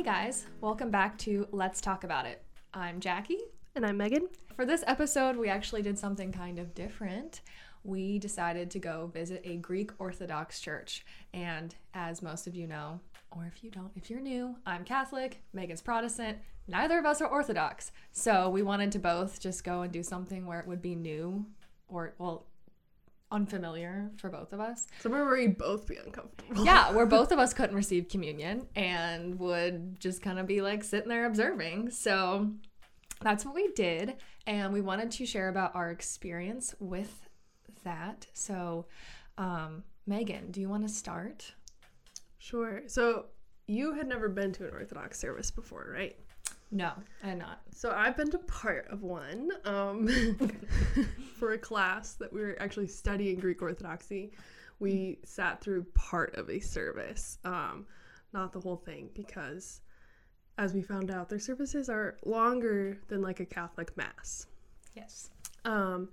Hey guys, welcome back to Let's Talk About It. I'm Jackie. And I'm Megan. For this episode, we actually did something kind of different. We decided to go visit a Greek Orthodox church. And as most of you know, or if you don't, if you're new, I'm Catholic, Megan's Protestant. Neither of us are Orthodox. So we wanted to both just go and do something where it would be new or, well, unfamiliar for both of us. Somewhere where we'd both be uncomfortable. Yeah, where both of us couldn't receive communion and would just kind of be like sitting there observing. So that's what we did. And we wanted to share about our experience with that. So, um, Megan, do you want to start? Sure. So you had never been to an Orthodox service before, right? No, I'm not. So I've been to part of one um, for a class that we were actually studying Greek Orthodoxy. We sat through part of a service, um, not the whole thing, because as we found out, their services are longer than like a Catholic mass. Yes. Um,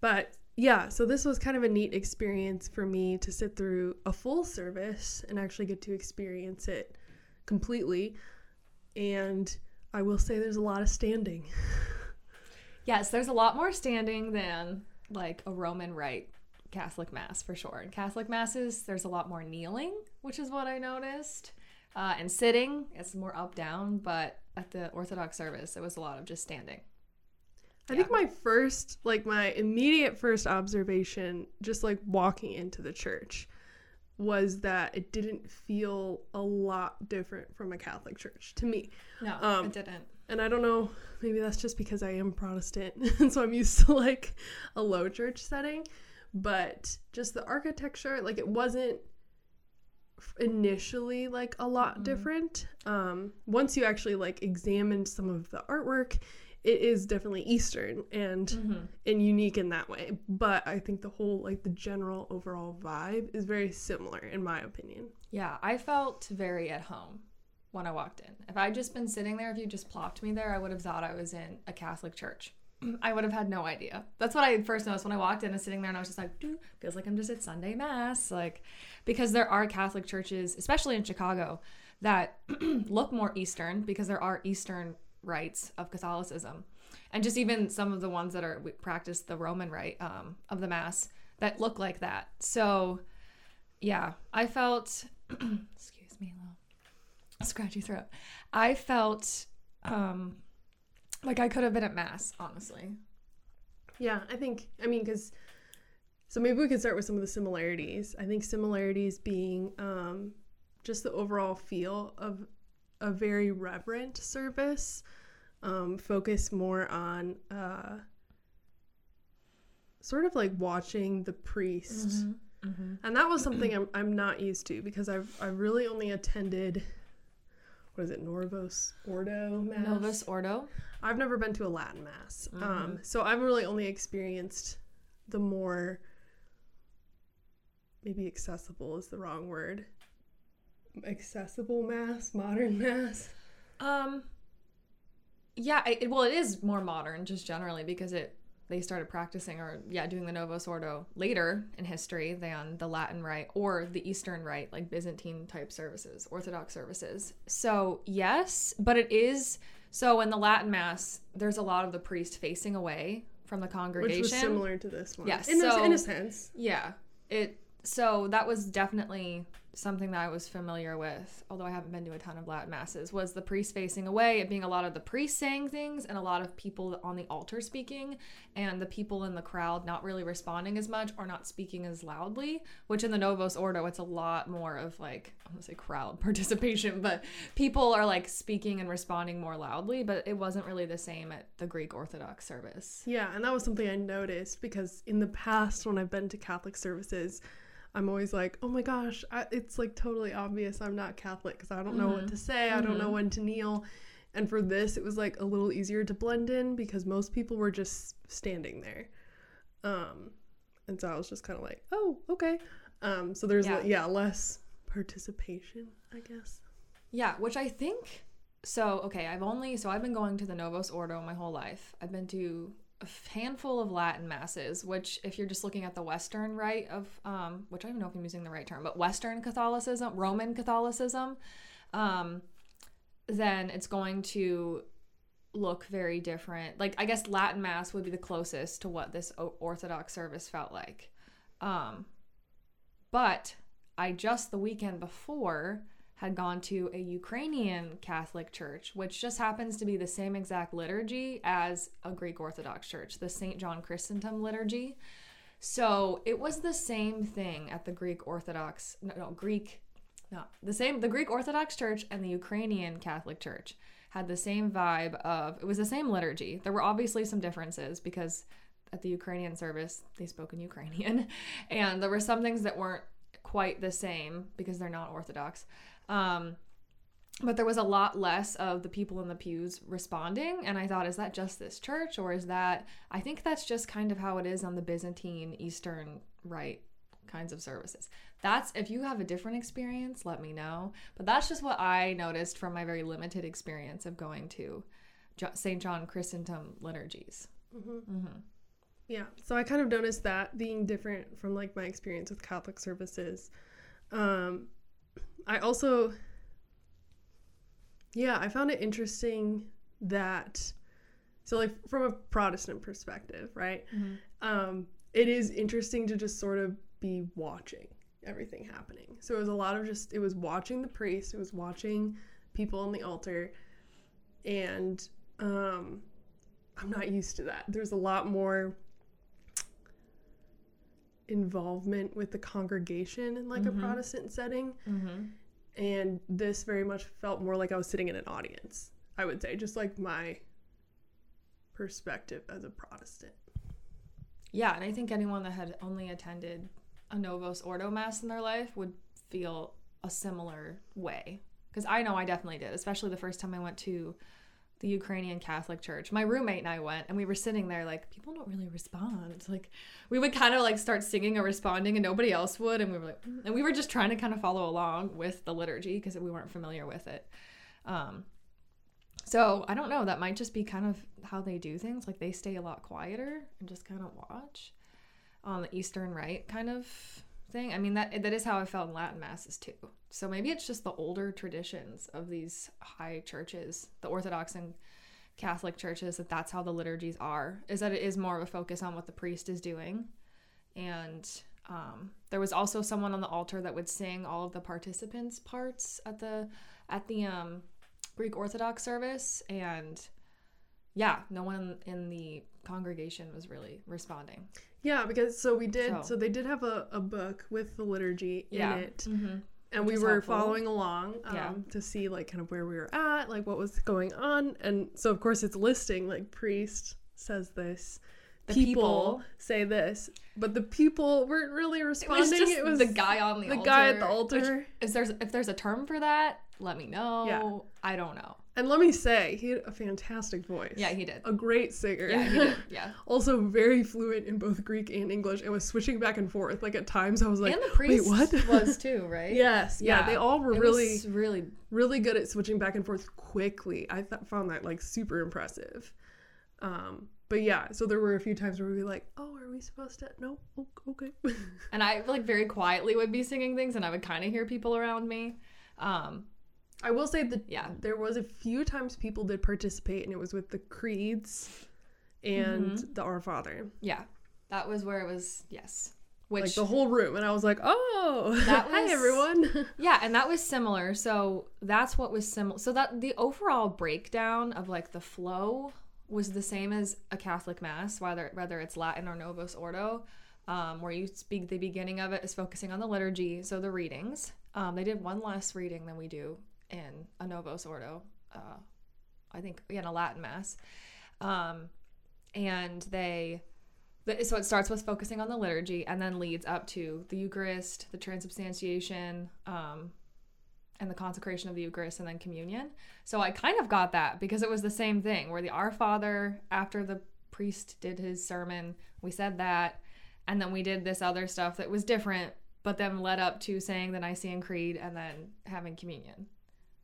but yeah, so this was kind of a neat experience for me to sit through a full service and actually get to experience it completely. And I will say there's a lot of standing. Yes, there's a lot more standing than like a Roman Rite Catholic Mass for sure. In Catholic Masses, there's a lot more kneeling, which is what I noticed. Uh, and sitting, it's more up down, but at the Orthodox service, it was a lot of just standing. I think my first, like my immediate first observation, just like walking into the church, was that it didn't feel a lot different from a Catholic church to me. No, Um, it didn't. And I don't know, maybe that's just because I am Protestant, and so I'm used to like a low church setting. But just the architecture, like it wasn't initially like a lot different. Um, once you actually like examined some of the artwork, it is definitely Eastern and Mm-hmm. and unique in that way. But I think the whole like the general overall vibe is very similar in my opinion. Yeah, I felt very at home when I walked in. If I'd just been sitting there, if you just plopped me there, I would have thought I was in a Catholic church. I would have had no idea. That's what I first noticed when I walked in and sitting there and I was just like, feels like I'm just at Sunday Mass. Like, because there are Catholic churches, especially in Chicago, that look more Eastern because there are Eastern rites of Catholicism. And just even some of the ones that are practice the Roman rite um, of the Mass that look like that. So, yeah, I felt, excuse me, a scratchy throat. I felt um, like I could have been at Mass, honestly. Yeah, I think I mean because so maybe we could start with some of the similarities. I think similarities being um, just the overall feel of a very reverent service, um, focus more on uh, sort of like watching the priest, and that was something I'm I'm not used to because I've I've really only attended. What is it, Norvos Ordo Mass? Novus Ordo. I've never been to a Latin mass, Mm-hmm. um, so I've really only experienced the more maybe accessible is the wrong word. Accessible mass, modern mass. Um, yeah, it- well, it is more modern just generally because it they started practicing or yeah doing the Novus Ordo later in history than the Latin rite or the Eastern rite like Byzantine type services, Orthodox services. So yes, but it is so in the Latin Mass there's a lot of the priest facing away from the congregation. Which was similar to this one. Yes, in, a, so- in a sense. Yeah. It so that was definitely something that I was familiar with, although I haven't been to a ton of Latin masses, was the priest facing away, it being a lot of the priest saying things and a lot of people on the altar speaking and the people in the crowd not really responding as much or not speaking as loudly, which in the Novus Ordo it's a lot more of like I'm gonna say crowd participation, but people are like speaking and responding more loudly, but it wasn't really the same at the Greek Orthodox service. Yeah, and that was something I noticed because in the past, when I've been to Catholic services, I'm always like, oh my gosh, I, it's like totally obvious I'm not Catholic because I don't know what to say. I don't know when to kneel. And for this, it was like a little easier to blend in because most people were just standing there. Um, and so I was just kind of like, oh, okay. Um, so there's, Yeah. yeah. yeah, less participation, I guess. Yeah, which I think so. Okay, I've only so I've been going to the Novus Ordo my whole life. I've been to handful of Latin masses, which if you're just looking at the Western rite of, um, which I don't know if I'm using the right term, but Western Catholicism, Roman Catholicism, um, then it's going to look very different. Like I guess Latin mass would be the closest to what this Orthodox service felt like. Um, but I just the weekend before had gone to a Ukrainian Catholic church, which just happens to be the same exact liturgy as a Greek Orthodox church, the St. John Chrysostom liturgy. So it was the same thing at the Greek Orthodox, no, no, Greek, no, the same, the Greek Orthodox Church and the Ukrainian Catholic Church had the same vibe of, it was the same liturgy. There were obviously some differences because at the Ukrainian service, they spoke in Ukrainian. And there were some things that weren't quite the same because they're not Orthodox. Um, but there was a lot less of the people in the pews responding and i thought is that just this church or is that i think that's just kind of how it is on the byzantine eastern rite kinds of services that's if you have a different experience let me know but that's just what i noticed from my very limited experience of going to st john chrysostom liturgies mm-hmm. Mm-hmm. yeah so i kind of noticed that being different from like my experience with catholic services um i also yeah, I found it interesting that so like from a Protestant perspective, right? Mm-hmm. Um, it is interesting to just sort of be watching everything happening. So it was a lot of just it was watching the priest, it was watching people on the altar, and um, I'm not used to that. There's a lot more involvement with the congregation in like mm-hmm. a Protestant setting. Mm-hmm and this very much felt more like I was sitting in an audience. I would say, just like my perspective as a Protestant. Yeah, and I think anyone that had only attended a Novus Ordo Mass in their life would feel a similar way. Because I know I definitely did, especially the first time I went to the Ukrainian Catholic Church. My roommate and I went and we were sitting there like people don't really respond. Like we would kind of like start singing or responding and nobody else would and we were like and we were just trying to kind of follow along with the liturgy because we weren't familiar with it. Um so I don't know, that might just be kind of how they do things. Like they stay a lot quieter and just kind of watch on the Eastern Rite kind of thing. I mean that that is how I felt in Latin masses too. So maybe it's just the older traditions of these high churches, the Orthodox and Catholic churches that that's how the liturgies are. Is that it is more of a focus on what the priest is doing. And um, there was also someone on the altar that would sing all of the participants' parts at the at the um, Greek Orthodox service and yeah, no one in the congregation was really responding. Yeah, because so we did. So, so they did have a, a book with the liturgy yeah. in it. Mm-hmm. And Which we were helpful. following along um, yeah. to see like kind of where we were at, like what was going on. And so of course it's listing like priest says this, the people, people, say this, but the people weren't really responding. It was, it was the guy on the, the altar. guy at the altar. Which, is there's if there's a term for that, let me know. Yeah. I don't know. And let me say, he had a fantastic voice. Yeah, he did. A great singer. Yeah, he did. Yeah. also very fluent in both Greek and English and was switching back and forth. Like at times I was like, and the priest Wait, what? was too, right? yes. Yeah. yeah. They all were it really, really, really good at switching back and forth quickly. I th- found that like super impressive. Um, but yeah, so there were a few times where we'd be like, "Oh, are we supposed to?" No, okay. and I like very quietly would be singing things, and I would kind of hear people around me. Um, I will say that yeah, there was a few times people did participate, and it was with the creeds and mm-hmm. the Our Father. Yeah, that was where it was. Yes, which like the whole room, and I was like, oh, that was, hi everyone. yeah, and that was similar. So that's what was similar. So that the overall breakdown of like the flow was the same as a Catholic mass, whether whether it's Latin or Novus Ordo. Um, where you speak the beginning of it is focusing on the liturgy, so the readings. Um, they did one less reading than we do in a Novus Ordo, uh, I think, in a Latin Mass. Um, and they, the, so it starts with focusing on the liturgy and then leads up to the Eucharist, the transubstantiation, um, and the consecration of the Eucharist and then communion. So I kind of got that because it was the same thing where the Our Father, after the priest did his sermon, we said that. And then we did this other stuff that was different, but then led up to saying the Nicene Creed and then having communion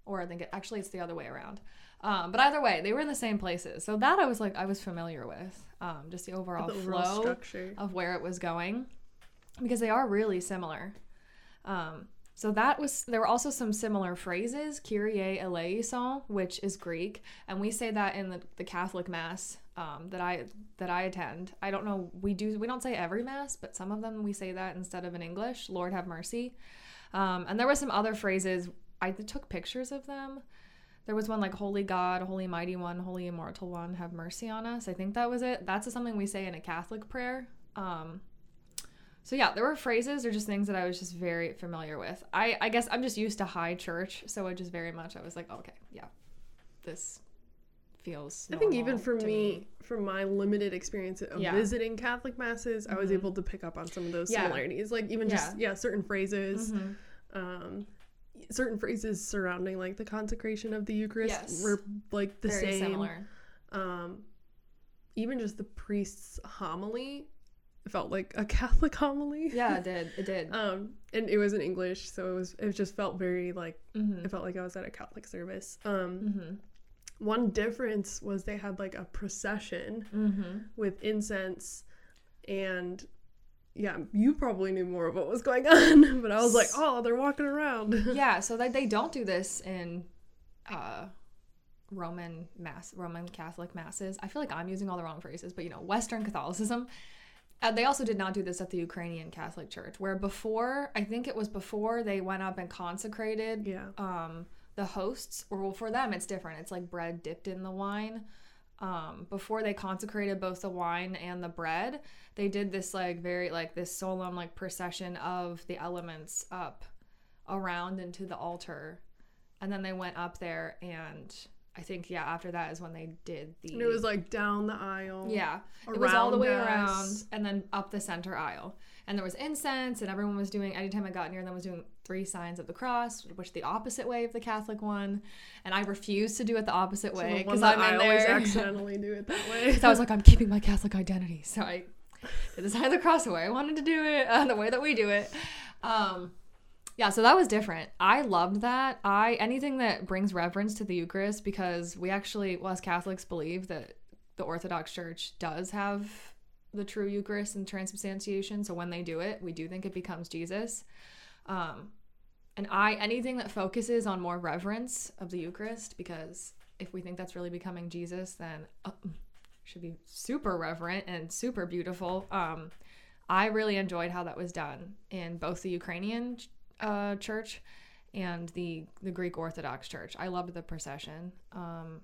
or I think it, actually it's the other way around. Um, but either way, they were in the same places, so that I was like I was familiar with, um, just the overall, the overall flow structure. of where it was going, because they are really similar. Um, So that was there were also some similar phrases, Kyrie eleison, which is Greek, and we say that in the, the Catholic Mass um, that I that I attend. I don't know we do we don't say every Mass, but some of them we say that instead of in English. Lord have mercy. Um, and there were some other phrases. I took pictures of them. There was one like Holy God, Holy Mighty One, Holy Immortal One, have mercy on us. I think that was it. That's something we say in a Catholic prayer. Um, so yeah, there were phrases or just things that I was just very familiar with. I I guess I'm just used to high church, so it just very much I was like, okay, yeah, this feels. I think even for me, me, from my limited experience of yeah. visiting Catholic masses, mm-hmm. I was mm-hmm. able to pick up on some of those yeah. similarities, like even just yeah, yeah certain phrases. Mm-hmm. Um, certain phrases surrounding like the consecration of the Eucharist yes. were like the Very same. Similar. Um, even just the priest's homily felt like a Catholic homily. Yeah, it did. It did. um, and it was in English, so it was it just felt very like mm-hmm. it felt like I was at a Catholic service. Um, mm-hmm. one difference was they had like a procession mm-hmm. with incense, and yeah, you probably knew more of what was going on, but I was like, oh, they're walking around. yeah, so they they don't do this in. Uh, Roman mass, Roman Catholic masses. I feel like I'm using all the wrong phrases, but you know, Western Catholicism uh, they also did not do this at the Ukrainian Catholic Church, where before, I think it was before they went up and consecrated yeah. um, the hosts, or well, for them, it's different. It's like bread dipped in the wine. Um, before they consecrated both the wine and the bread, they did this like very, like this solemn, like procession of the elements up around into the altar. And then they went up there and I think yeah. After that is when they did the. And it was like down the aisle. Yeah, it was all the way us. around and then up the center aisle, and there was incense, and everyone was doing. Anytime I got near them, was doing three signs of the cross, which the opposite way of the Catholic one, and I refused to do it the opposite way because I'm in I there. always accidentally do it that way. so I was like, I'm keeping my Catholic identity, so I did the sign of the cross the way I wanted to do it, uh, the way that we do it. Um, yeah, so that was different. I loved that. I anything that brings reverence to the Eucharist because we actually, well, as Catholics, believe that the Orthodox Church does have the true Eucharist and transubstantiation. So when they do it, we do think it becomes Jesus. Um, and I anything that focuses on more reverence of the Eucharist because if we think that's really becoming Jesus, then uh, should be super reverent and super beautiful. Um, I really enjoyed how that was done in both the Ukrainian uh, church and the the Greek Orthodox Church. I loved the procession. Um,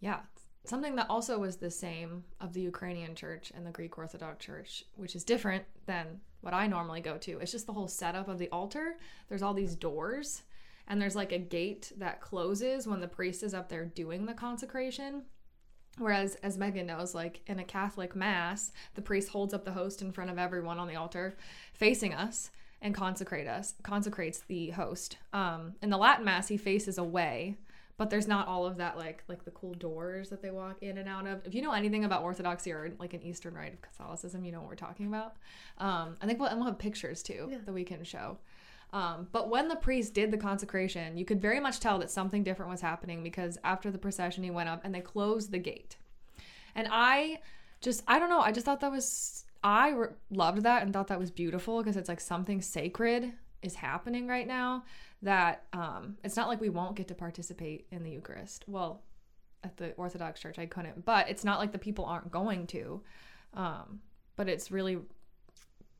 yeah, something that also was the same of the Ukrainian Church and the Greek Orthodox Church, which is different than what I normally go to. It's just the whole setup of the altar. There's all these doors, and there's like a gate that closes when the priest is up there doing the consecration. Whereas, as Megan knows, like in a Catholic Mass, the priest holds up the host in front of everyone on the altar, facing us and consecrate us consecrates the host um in the latin mass he faces away but there's not all of that like like the cool doors that they walk in and out of. If you know anything about orthodoxy or like an eastern rite of catholicism you know what we're talking about. Um i think we'll, and we'll have pictures too yeah. that we can show. Um, but when the priest did the consecration you could very much tell that something different was happening because after the procession he went up and they closed the gate. And i just i don't know i just thought that was I re- loved that and thought that was beautiful because it's like something sacred is happening right now that um, it's not like we won't get to participate in the Eucharist. Well, at the Orthodox Church, I couldn't, but it's not like the people aren't going to. Um, but it's really,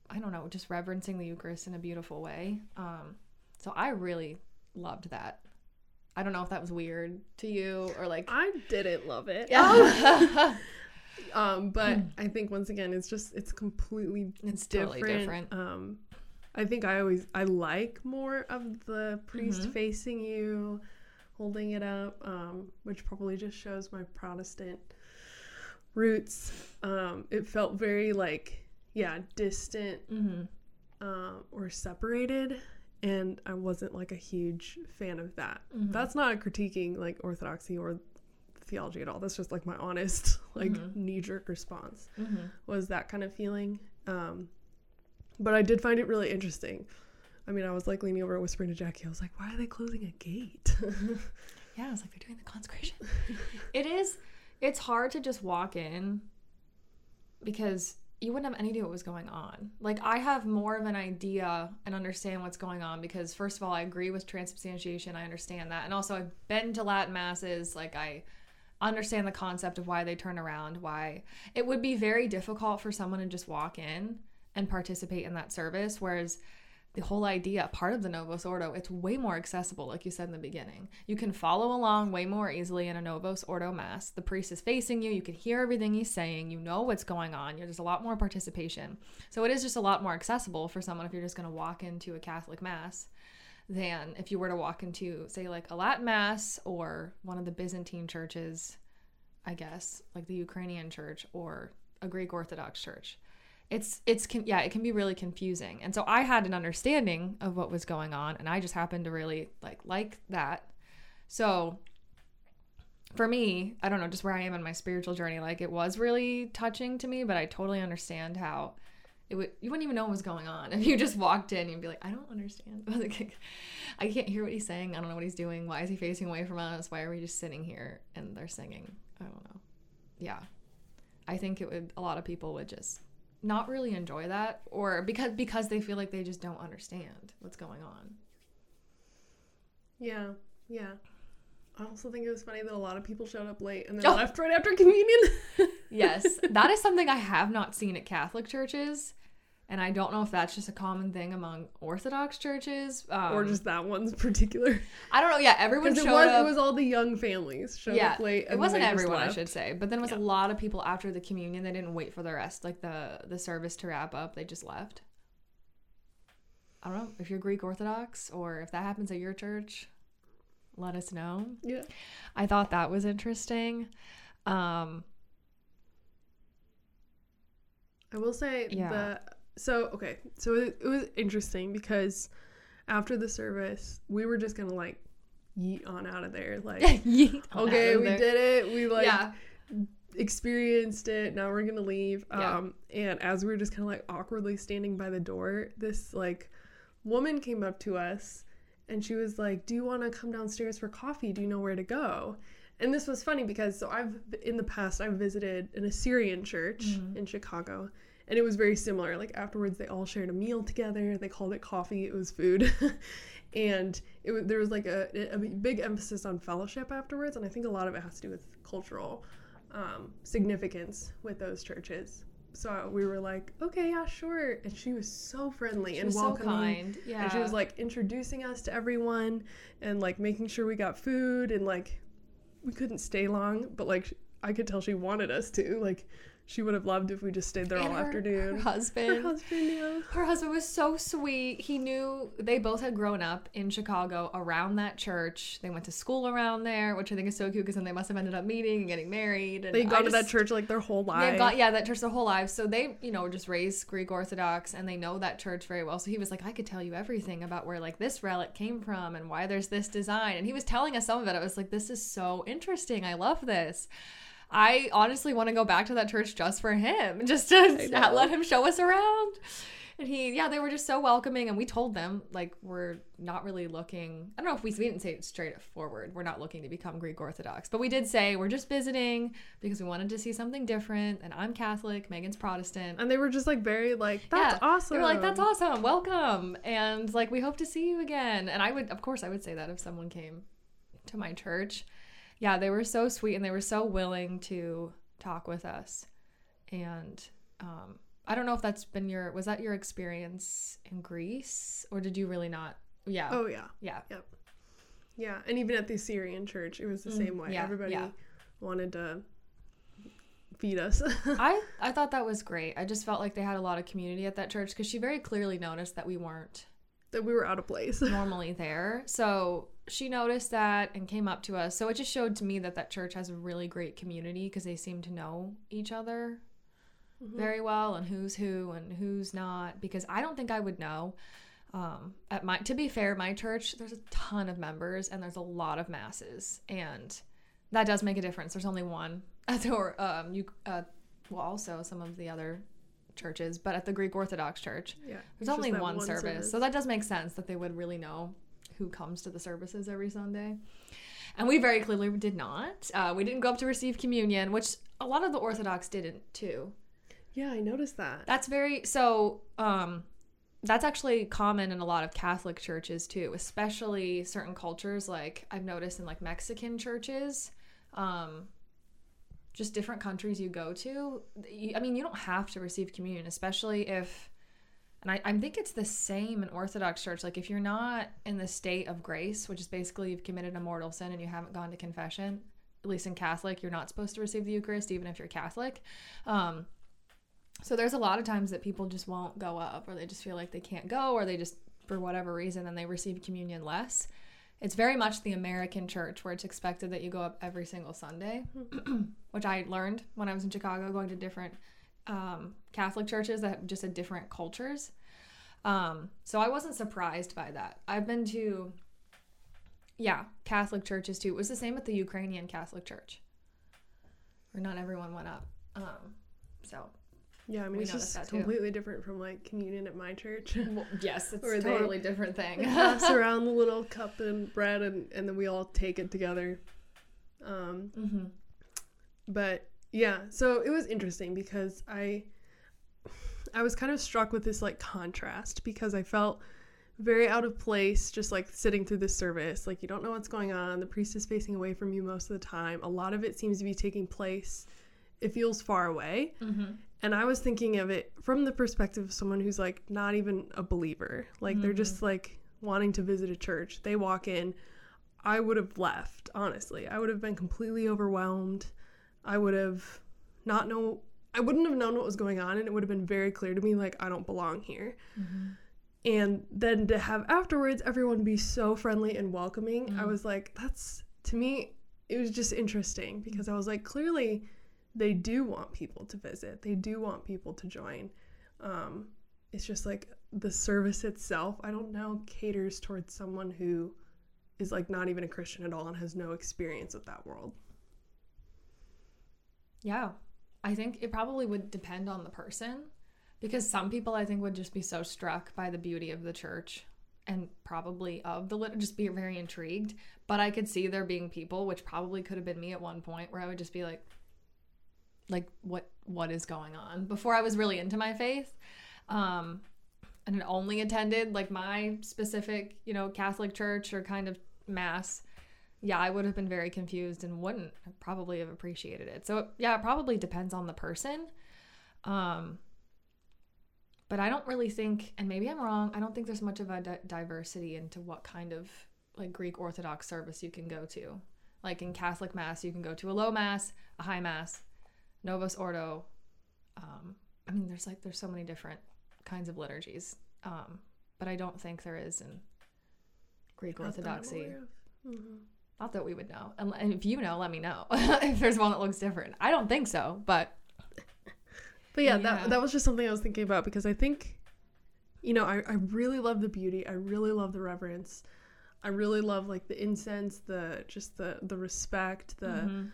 I don't know, just reverencing the Eucharist in a beautiful way. Um, so I really loved that. I don't know if that was weird to you or like. I didn't love it. Yeah. Um, but hmm. I think once again, it's just it's completely it's different. Totally different. Um, I think I always I like more of the priest mm-hmm. facing you, holding it up, um, which probably just shows my Protestant roots. Um, it felt very like yeah distant mm-hmm. uh, or separated and I wasn't like a huge fan of that. Mm-hmm. That's not critiquing like orthodoxy or theology at all. That's just like my honest, like mm-hmm. knee jerk response mm-hmm. was that kind of feeling. Um, but I did find it really interesting. I mean, I was like leaning over and whispering to Jackie, I was like, why are they closing a gate? yeah, I was like, they're doing the consecration. it is, it's hard to just walk in because you wouldn't have any idea what was going on. Like I have more of an idea and understand what's going on because first of all, I agree with transubstantiation. I understand that. And also I've been to Latin masses, like I understand the concept of why they turn around, why it would be very difficult for someone to just walk in and participate in that service whereas the whole idea, part of the Novus Ordo, it's way more accessible, like you said in the beginning. You can follow along way more easily in a Novus Ordo Mass. The priest is facing you, you can hear everything he's saying, you know what's going on, there's a lot more participation. So it is just a lot more accessible for someone if you're just going to walk into a Catholic Mass than if you were to walk into, say, like a Latin Mass or one of the Byzantine churches, I guess, like the Ukrainian church or a Greek Orthodox church it's it's can yeah it can be really confusing. And so i had an understanding of what was going on and i just happened to really like like that. So for me i don't know just where i am in my spiritual journey like it was really touching to me but i totally understand how it would you wouldn't even know what was going on if you just walked in you'd be like i don't understand. I can't hear what he's saying. I don't know what he's doing. Why is he facing away from us? Why are we just sitting here and they're singing? I don't know. Yeah. I think it would a lot of people would just not really enjoy that or because because they feel like they just don't understand what's going on. Yeah. Yeah. I also think it was funny that a lot of people showed up late and then oh. left right after communion. yes, that is something I have not seen at Catholic churches and I don't know if that's just a common thing among Orthodox churches um, or just that one's particular. I don't know. Yeah, everyone showed it was, up. It was all the young families showed yeah, up late. it wasn't everyone, I should say, but then it was yeah. a lot of people after the communion. They didn't wait for the rest, like the the service to wrap up. They just left. I don't know if you're Greek Orthodox or if that happens at your church. Let us know. Yeah, I thought that was interesting. Um, I will say yeah. the so okay so it, it was interesting because after the service we were just gonna like yeet on out of there like okay we there. did it we like yeah. experienced it now we're gonna leave yeah. um and as we were just kind of like awkwardly standing by the door this like woman came up to us and she was like do you want to come downstairs for coffee do you know where to go and this was funny because so i've in the past i've visited an assyrian church mm-hmm. in chicago and it was very similar. Like afterwards they all shared a meal together. They called it coffee. It was food. And it was, there was like a, a big emphasis on fellowship afterwards. And i think a lot of it has to do with cultural um, significance with those churches. So we were like okay yeah sure. And she was so friendly she and welcoming so yeah and she was like introducing us to everyone and like making sure we got food and like we couldn't stay long but like i could tell she wanted us to. Like she would have loved if we just stayed there and all her, afternoon. Her husband. Her husband, yeah. Her husband was so sweet. He knew they both had grown up in Chicago around that church. They went to school around there, which I think is so cute because then they must have ended up meeting and getting married. And they gone to that church like their whole lives. They got yeah, that church their whole lives. So they, you know, were just raised Greek Orthodox and they know that church very well. So he was like, I could tell you everything about where like this relic came from and why there's this design. And he was telling us some of it. I was like, this is so interesting. I love this. I honestly want to go back to that church just for him, just to let him show us around. And he, yeah, they were just so welcoming. And we told them, like, we're not really looking, I don't know if we, we didn't say it straight forward, we're not looking to become Greek Orthodox, but we did say we're just visiting because we wanted to see something different. And I'm Catholic, Megan's Protestant. And they were just like, very, like, that's yeah, awesome. They were like, that's awesome. Welcome. And like, we hope to see you again. And I would, of course, I would say that if someone came to my church yeah, they were so sweet and they were so willing to talk with us. And um, I don't know if that's been your was that your experience in Greece or did you really not? Yeah. Oh yeah. Yeah. Yep. Yeah, and even at the Syrian church, it was the mm, same way. Yeah, Everybody yeah. wanted to feed us. I I thought that was great. I just felt like they had a lot of community at that church because she very clearly noticed that we weren't that we were out of place normally there. So she noticed that and came up to us. So it just showed to me that that church has a really great community because they seem to know each other mm-hmm. very well and who's who and who's not. Because I don't think I would know. Um, at my to be fair, my church there's a ton of members and there's a lot of masses and that does make a difference. There's only one, or um, you uh, well also some of the other churches, but at the Greek Orthodox Church, yeah, there's only one, one service. service. So that does make sense that they would really know who comes to the services every Sunday. And we very clearly did not. Uh, we didn't go up to receive communion, which a lot of the Orthodox didn't too. Yeah, I noticed that. That's very so um that's actually common in a lot of Catholic churches too, especially certain cultures like I've noticed in like Mexican churches. Um just different countries you go to. I mean, you don't have to receive communion, especially if and I, I think it's the same in Orthodox Church. Like if you're not in the state of grace, which is basically you've committed a mortal sin and you haven't gone to confession, at least in Catholic, you're not supposed to receive the Eucharist, even if you're Catholic. Um, so there's a lot of times that people just won't go up, or they just feel like they can't go, or they just for whatever reason, then they receive communion less. It's very much the American church where it's expected that you go up every single Sunday, which I learned when I was in Chicago, going to different um, Catholic churches that just had different cultures. Um, so I wasn't surprised by that. I've been to, yeah, Catholic churches too. It was the same with the Ukrainian Catholic Church, where not everyone went up. Um, so yeah, I mean, it's just completely different from like communion at my church. Well, yes, it's a totally different thing. pass around the little cup and bread, and, and then we all take it together. Um, mm-hmm. But yeah, so it was interesting because I I was kind of struck with this like contrast because I felt very out of place just like sitting through this service. Like you don't know what's going on. The priest is facing away from you most of the time. A lot of it seems to be taking place. It feels far away. Mm-hmm. And I was thinking of it from the perspective of someone who's like not even a believer. Like mm-hmm. they're just like wanting to visit a church. They walk in. I would have left, honestly. I would have been completely overwhelmed. I would have not know I wouldn't have known what was going on and it would have been very clear to me like I don't belong here. Mm-hmm. And then to have afterwards everyone be so friendly and welcoming, mm-hmm. I was like that's to me it was just interesting because I was like clearly they do want people to visit. They do want people to join. Um, it's just like the service itself, I don't know, caters towards someone who is like not even a Christian at all and has no experience with that world. Yeah. I think it probably would depend on the person because some people I think would just be so struck by the beauty of the church and probably of the lit just be very intrigued. But I could see there being people, which probably could have been me at one point, where I would just be like, like what what is going on before I was really into my faith. Um, and only attended like my specific, you know, Catholic church or kind of mass yeah, I would have been very confused and wouldn't probably have appreciated it. So yeah, it probably depends on the person. Um, but I don't really think, and maybe I'm wrong. I don't think there's much of a di- diversity into what kind of like Greek Orthodox service you can go to. Like in Catholic Mass, you can go to a low Mass, a high Mass, Novus Ordo. Um, I mean, there's like there's so many different kinds of liturgies, um, but I don't think there is in Greek Orthodoxy. Mm-hmm. Not that we would know. And if you know, let me know if there's one that looks different. I don't think so, but. But yeah, yeah, that that was just something I was thinking about because I think, you know, I, I really love the beauty. I really love the reverence. I really love like the incense, the just the the respect, the mm-hmm.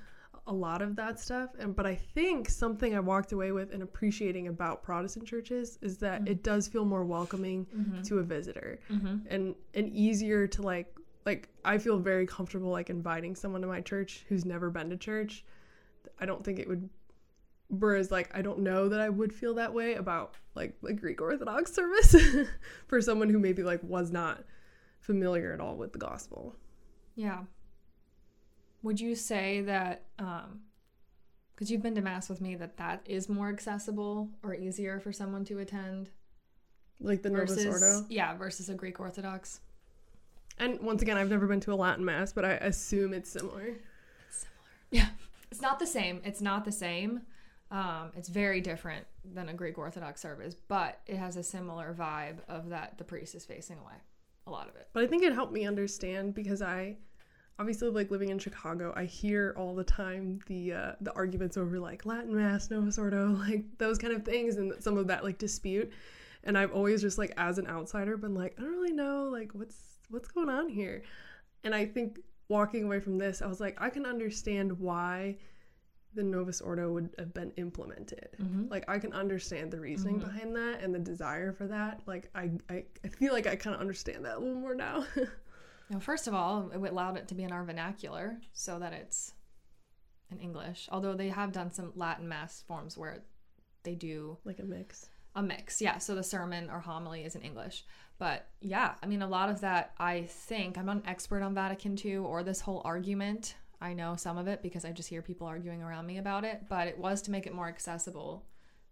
a lot of that stuff. And but I think something I walked away with and appreciating about Protestant churches is that mm-hmm. it does feel more welcoming mm-hmm. to a visitor mm-hmm. and and easier to like like I feel very comfortable like inviting someone to my church who's never been to church. I don't think it would whereas like I don't know that I would feel that way about like the Greek Orthodox service for someone who maybe like was not familiar at all with the gospel. Yeah. Would you say that um because you've been to mass with me that that is more accessible or easier for someone to attend like the versus, Novus Ordo? Yeah, versus a Greek Orthodox. And once again, I've never been to a Latin mass, but I assume it's similar. It's similar. Yeah. It's not the same. It's not the same. Um, it's very different than a Greek Orthodox service, but it has a similar vibe of that the priest is facing away. A lot of it. But I think it helped me understand because I obviously like living in Chicago, I hear all the time the uh, the arguments over like Latin Mass, Novus Ordo, like those kind of things, and some of that like dispute. And I've always just like as an outsider been like, I don't really know like what's what's going on here? And I think walking away from this, I was like, I can understand why the Novus Ordo would have been implemented. Mm-hmm. Like I can understand the reasoning mm-hmm. behind that and the desire for that. Like I, I, I feel like I kind of understand that a little more now. now, first of all, it allowed it to be in our vernacular so that it's in English. Although they have done some Latin mass forms where they do like a mix. A mix, yeah. So the sermon or homily is in English. But yeah, I mean, a lot of that, I think, I'm not an expert on Vatican II or this whole argument. I know some of it because I just hear people arguing around me about it, but it was to make it more accessible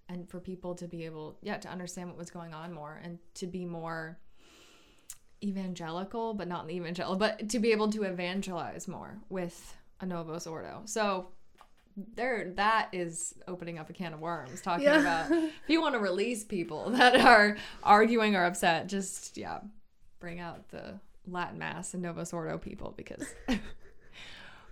and for people to be able, yeah, to understand what was going on more and to be more evangelical, but not the evangelical, but to be able to evangelize more with a Novus Ordo. So there that is opening up a can of worms talking yeah. about if you want to release people that are arguing or upset just yeah bring out the latin mass and novus ordo people because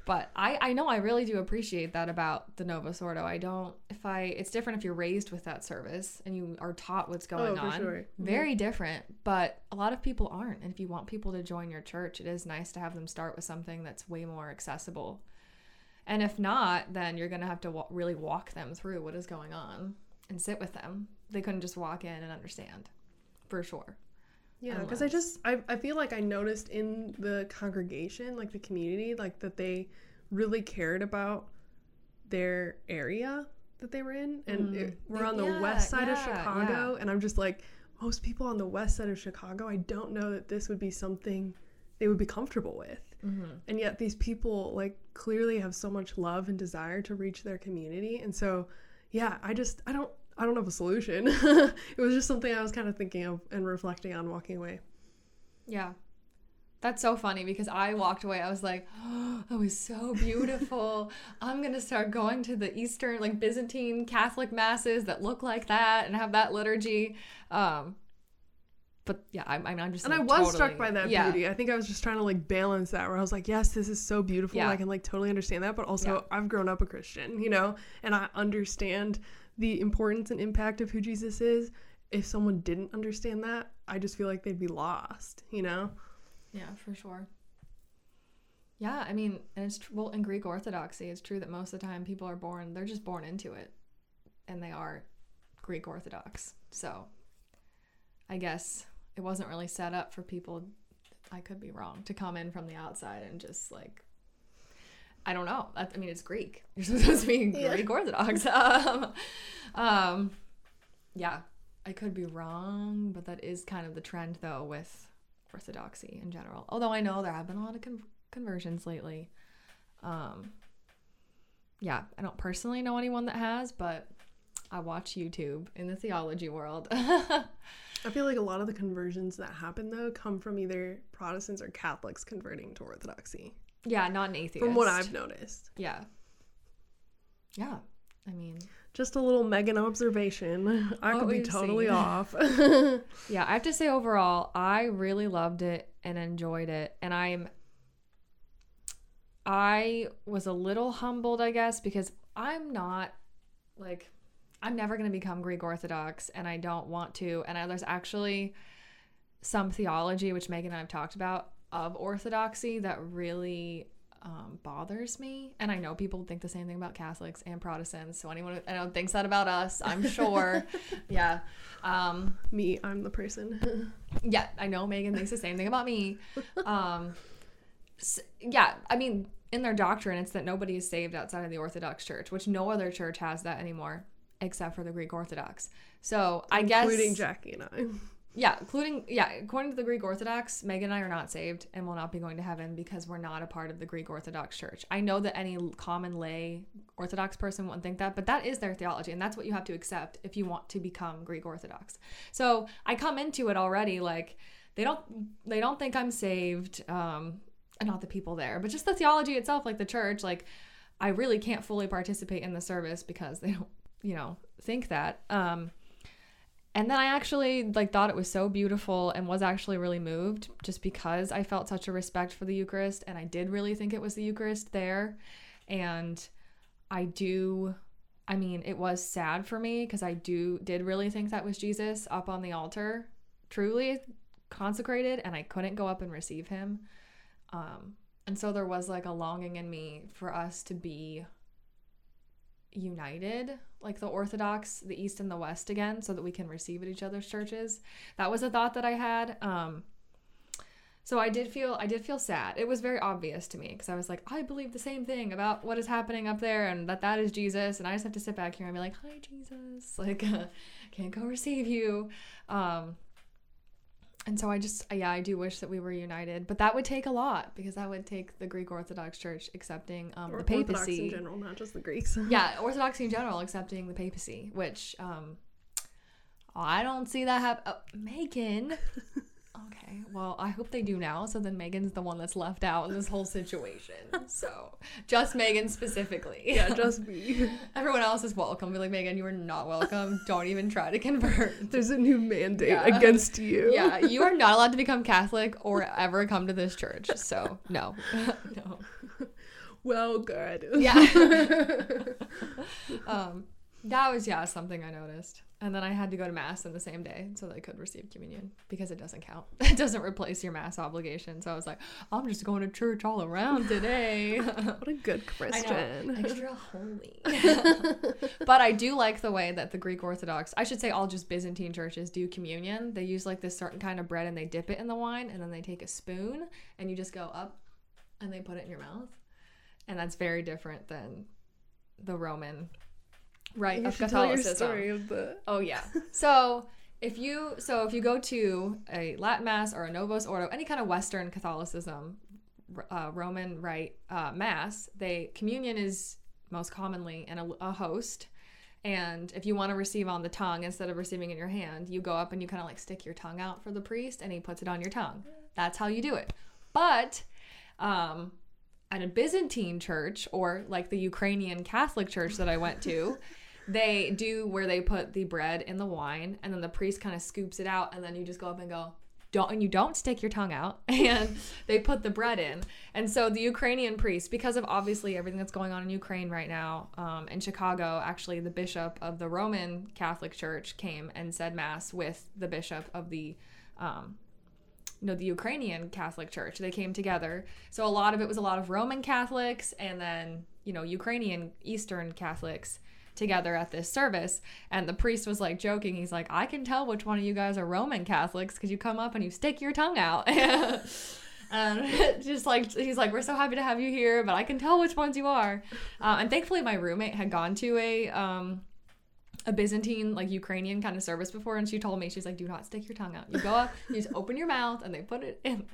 but I, I know I really do appreciate that about the Novus Ordo. I don't if I it's different if you're raised with that service and you are taught what's going oh, on. Sure. Mm-hmm. Very different, but a lot of people aren't. And if you want people to join your church, it is nice to have them start with something that's way more accessible and if not, then you're going to have to really walk them through what is going on and sit with them. They couldn't just walk in and understand for sure. Yeah, because I just I, I feel like I noticed in the congregation, like the community, like that they really cared about their area that they were in, and mm. it, we're on the yeah, west side yeah, of Chicago, yeah. and I'm just like most people on the west side of Chicago. I don't know that this would be something they would be comfortable with. Mm-hmm. And yet these people like clearly have so much love and desire to reach their community. And so, yeah, I just I don't I don't have a solution. it was just something I was kind of thinking of and reflecting on walking away. Yeah. That's so funny because I walked away. I was like, oh, that was so beautiful. I'm going to start going to the Eastern, like Byzantine Catholic masses that look like that and have that liturgy. Um, but yeah, I'm, I'm just and like, I was totally, struck by that yeah. beauty. I think I was just trying to like balance that, where I was like, yes, this is so beautiful. Yeah. I can like totally understand that, but also yeah. I've grown up a Christian, you know, and I understand the importance and impact of who Jesus is. If someone didn't understand that, I just feel like they'd be lost, you know. Yeah, for sure. Yeah, I mean, and it's tr- well in Greek Orthodoxy, it's true that most of the time people are born, they're just born into it, and they are Greek Orthodox. So, I guess it wasn't really set up for people I could be wrong to come in from the outside and just like I don't know. I, I mean, it's Greek. You're supposed to be yeah. Greek Orthodox. Um, um, yeah, I could be wrong, but that is kind of the trend though with Orthodoxy in general. Although I know there have been a lot of con- conversions lately. Um, yeah, I don't personally know anyone that has, but I watch YouTube in the theology world. I feel like a lot of the conversions that happen though come from either Protestants or Catholics converting to Orthodoxy. Yeah, not an atheist. From what I've noticed. Yeah. Yeah. I mean, just a little Megan observation. I could be totally seen. off. yeah, I have to say overall, I really loved it and enjoyed it. And I'm I was a little humbled, I guess, because I'm not like I'm never going to become Greek Orthodox and I don't want to. And I, there's actually some theology, which Megan and I have talked about, of Orthodoxy that really um, bothers me. And I know people think the same thing about Catholics and Protestants. So anyone I know thinks that about us, I'm sure. yeah. Um, me, I'm the person. yeah, I know Megan thinks the same thing about me. Um, so, yeah, I mean, in their doctrine, it's that nobody is saved outside of the Orthodox Church, which no other church has that anymore except for the Greek Orthodox. So I including guess including Jackie and I. Yeah, including yeah, according to the Greek Orthodox, Megan and I are not saved and will not be going to heaven because we're not a part of the Greek Orthodox Church. I know that any common lay Orthodox person wouldn't think that, but that is their theology, and that's what you have to accept if you want to become Greek Orthodox. So I come into it already like they don't they don't think I'm saved, um, not the people there, but just the theology itself, like the church, like I really can't fully participate in the service because they don't you know, think that. Um, and then I actually like thought it was so beautiful and was actually really moved just because I felt such a respect for the Eucharist and I did really think it was the Eucharist there. And I do I mean, it was sad for me because I do did really think that was Jesus up on the altar, truly consecrated, and I couldn't go up and receive him. Um, and so there was like a longing in me for us to be united like the orthodox the east and the west again so that we can receive at each other's churches that was a thought that i had um So I did feel I did feel sad. It was very obvious to me because I was like, I believe the same thing about what is happening up there and that that is Jesus, and I just have to sit back here and be like, Hi Jesus, like can't go receive you. Um, and so I just yeah I do wish that we were united, but that would take a lot because that would take the Greek Orthodox Church accepting um, Or the Orthodox papacy. in general, not just the Greeks. yeah, Orthodoxy in general accepting the papacy, which um, I don't see that happen. Oh, Megan. Okay, well, I hope they do now. So then Megan's the one that's left out in this whole situation. So just Megan specifically. yeah, just me. Everyone else is welcome. Be like, Megan, you are not welcome. Don't even try to convert. There's a new mandate Yeah. against you. Yeah, you are not allowed to become Catholic or ever come to this church. So no, no. Well, good. Yeah. um, that was yeah something I noticed, and then I had to go to mass in the same day so that I could receive communion because it doesn't count. It doesn't replace your mass obligation. So I was like, I'm just going to church all around today. what a good Christian. extra holy. but I do like the way that the Greek Orthodox, I should say all just Byzantine churches do communion. They use like this certain kind of bread and they dip it in the wine and then they take a spoon and you just go up and they put it in your mouth. And that's very different than the Roman rite You of should tell your Catholicism. story of the. Oh yeah. So if you so if you go to a Latin mass or a Novus Ordo, any kind of Western Catholicism, uh, Roman rite uh, mass, they communion is most commonly in a, a host. And if you want to receive on the tongue instead of receiving in your hand, you go up and you kind of like stick your tongue out for the priest, and he puts it on your tongue. That's how you do it. But um, at a Byzantine church or like the Ukrainian Catholic church that I went to, they do where they put the bread in the wine and then the priest kind of scoops it out and then you just go up and go don't and you don't stick your tongue out. And they put the bread in. And so the ukrainian priest because of obviously everything that's going on in ukraine right now um, in chicago actually the bishop of the roman catholic church came and said mass with the bishop of the um, you know the Ukrainian Catholic Church. They came together. So a lot of it was a lot of Roman Catholics and then, you know, Ukrainian Eastern Catholics together at this service. And the priest was like joking. He's like, "I can tell which one of you guys are Roman Catholics because you come up and you stick your tongue out." and just like he's like, "We're so happy to have you here, but I can tell which ones you are." Uh, and thankfully, my roommate had gone to a um, a Byzantine, like Ukrainian kind of service before, and she told me, she's like, do not stick your tongue out. You go up, you just open your mouth, and they put it in.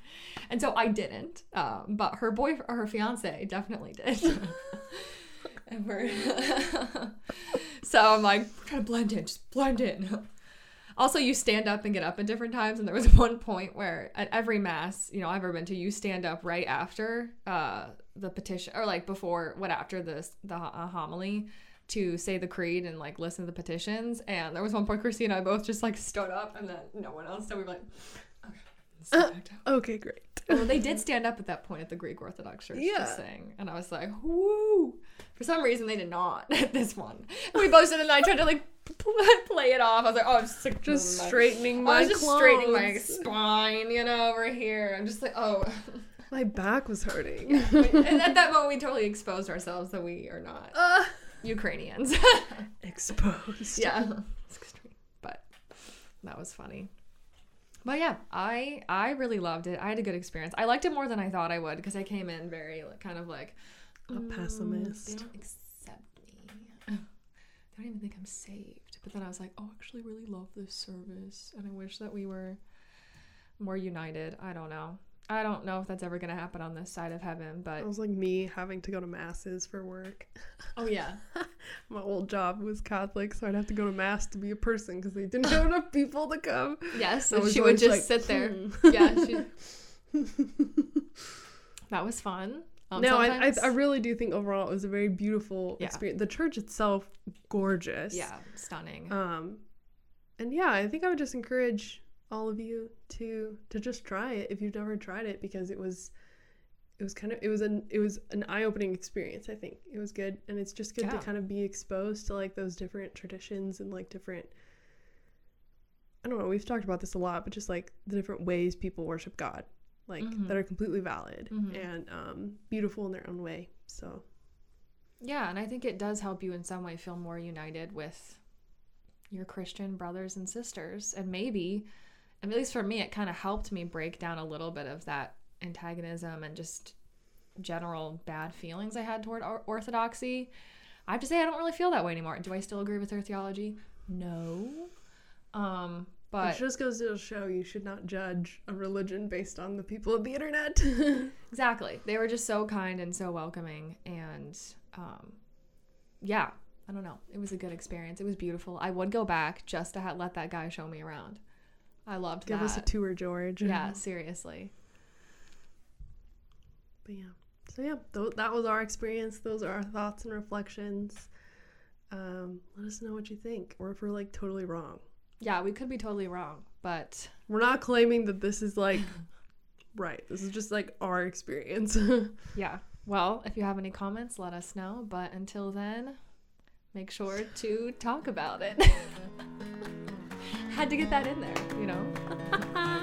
And so I didn't, um, but her boy or her fiance definitely did. so I'm like, we're trying to blend in, just blend in. Also, you stand up and get up at different times, and there was one point where at every mass, you know, I've ever been to, you stand up right after uh, the petition, or like before, what after this the uh, homily to say the creed and like listen to the petitions. And there was one point Christy and I both just like stood up, and then no one else. So we were like, okay, sit. Okay, great. Well, they did stand up at that point at the Greek Orthodox Church, Yeah. just saying, and I was like, "Woo!" For some reason, they did not at this one. And we both stood and I tried to like play it off. I was like, "Oh, I'm just like, Just my- straightening my I was just straightening my spine, you know, over here. I'm just like, oh. My back was hurting. and at that moment, we totally exposed ourselves that we are not uh, Ukrainians. exposed. yeah, It's extreme. but that was funny. But yeah, I I really loved it. I had a good experience. I liked it more than I thought I would because I came in very like, kind of like A "Mm, They pessimist. don't accept me. They don't even think I'm saved. But then I was like, oh, I actually really love this service, and I wish that we were more united. I don't know. I don't know if that's ever gonna happen on this side of heaven, but It was like me having to go to masses for work. oh yeah, My old job was Catholic, so I'd have to go to mass to be a person because they didn't have enough people to come. yes. And she would just like, sit there. "Hmm." Yeah, she, that was fun. Um, no, I, I I really do think overall it was a very beautiful Yeah. experience. The church itself, gorgeous. yeah, stunning. Um, and yeah, I think I would just encourage all of you to to just try it if you've never tried it because it was it was kind of it was an it was an eye-opening experience i think it was good and it's just good to kind of be exposed to like those different traditions and like different i don't know we've talked about this a lot but just like the different ways people worship god like Mhm. that are completely valid Mhm. and um beautiful in their own way so Yeah, and I think it does help you in some way feel more united with your Christian brothers and sisters. And maybe at least for me, it kind of helped me break down a little bit of that antagonism and just general bad feelings I had toward orthodoxy. I have to say I don't really feel that way anymore. Do I still agree with their theology? No. Um, but it just goes to show you should not judge a religion based on the people of the internet. exactly. They were just so kind and so welcoming and um, yeah, I don't know. It was a good experience. It was beautiful. I would go back just to ha- let that guy show me around. I loved that. Give that. us a tour, George. Yeah, seriously. But yeah. So yeah, th- that was our experience. Those are our thoughts and reflections. Um, let us know what you think, or if we're like totally wrong. Yeah, we could be totally wrong, but we're not claiming that this is like right. This is just like our experience. yeah. Well, if you have any comments, let us know. But until then, make sure to talk about it. Had to get that in there, you know?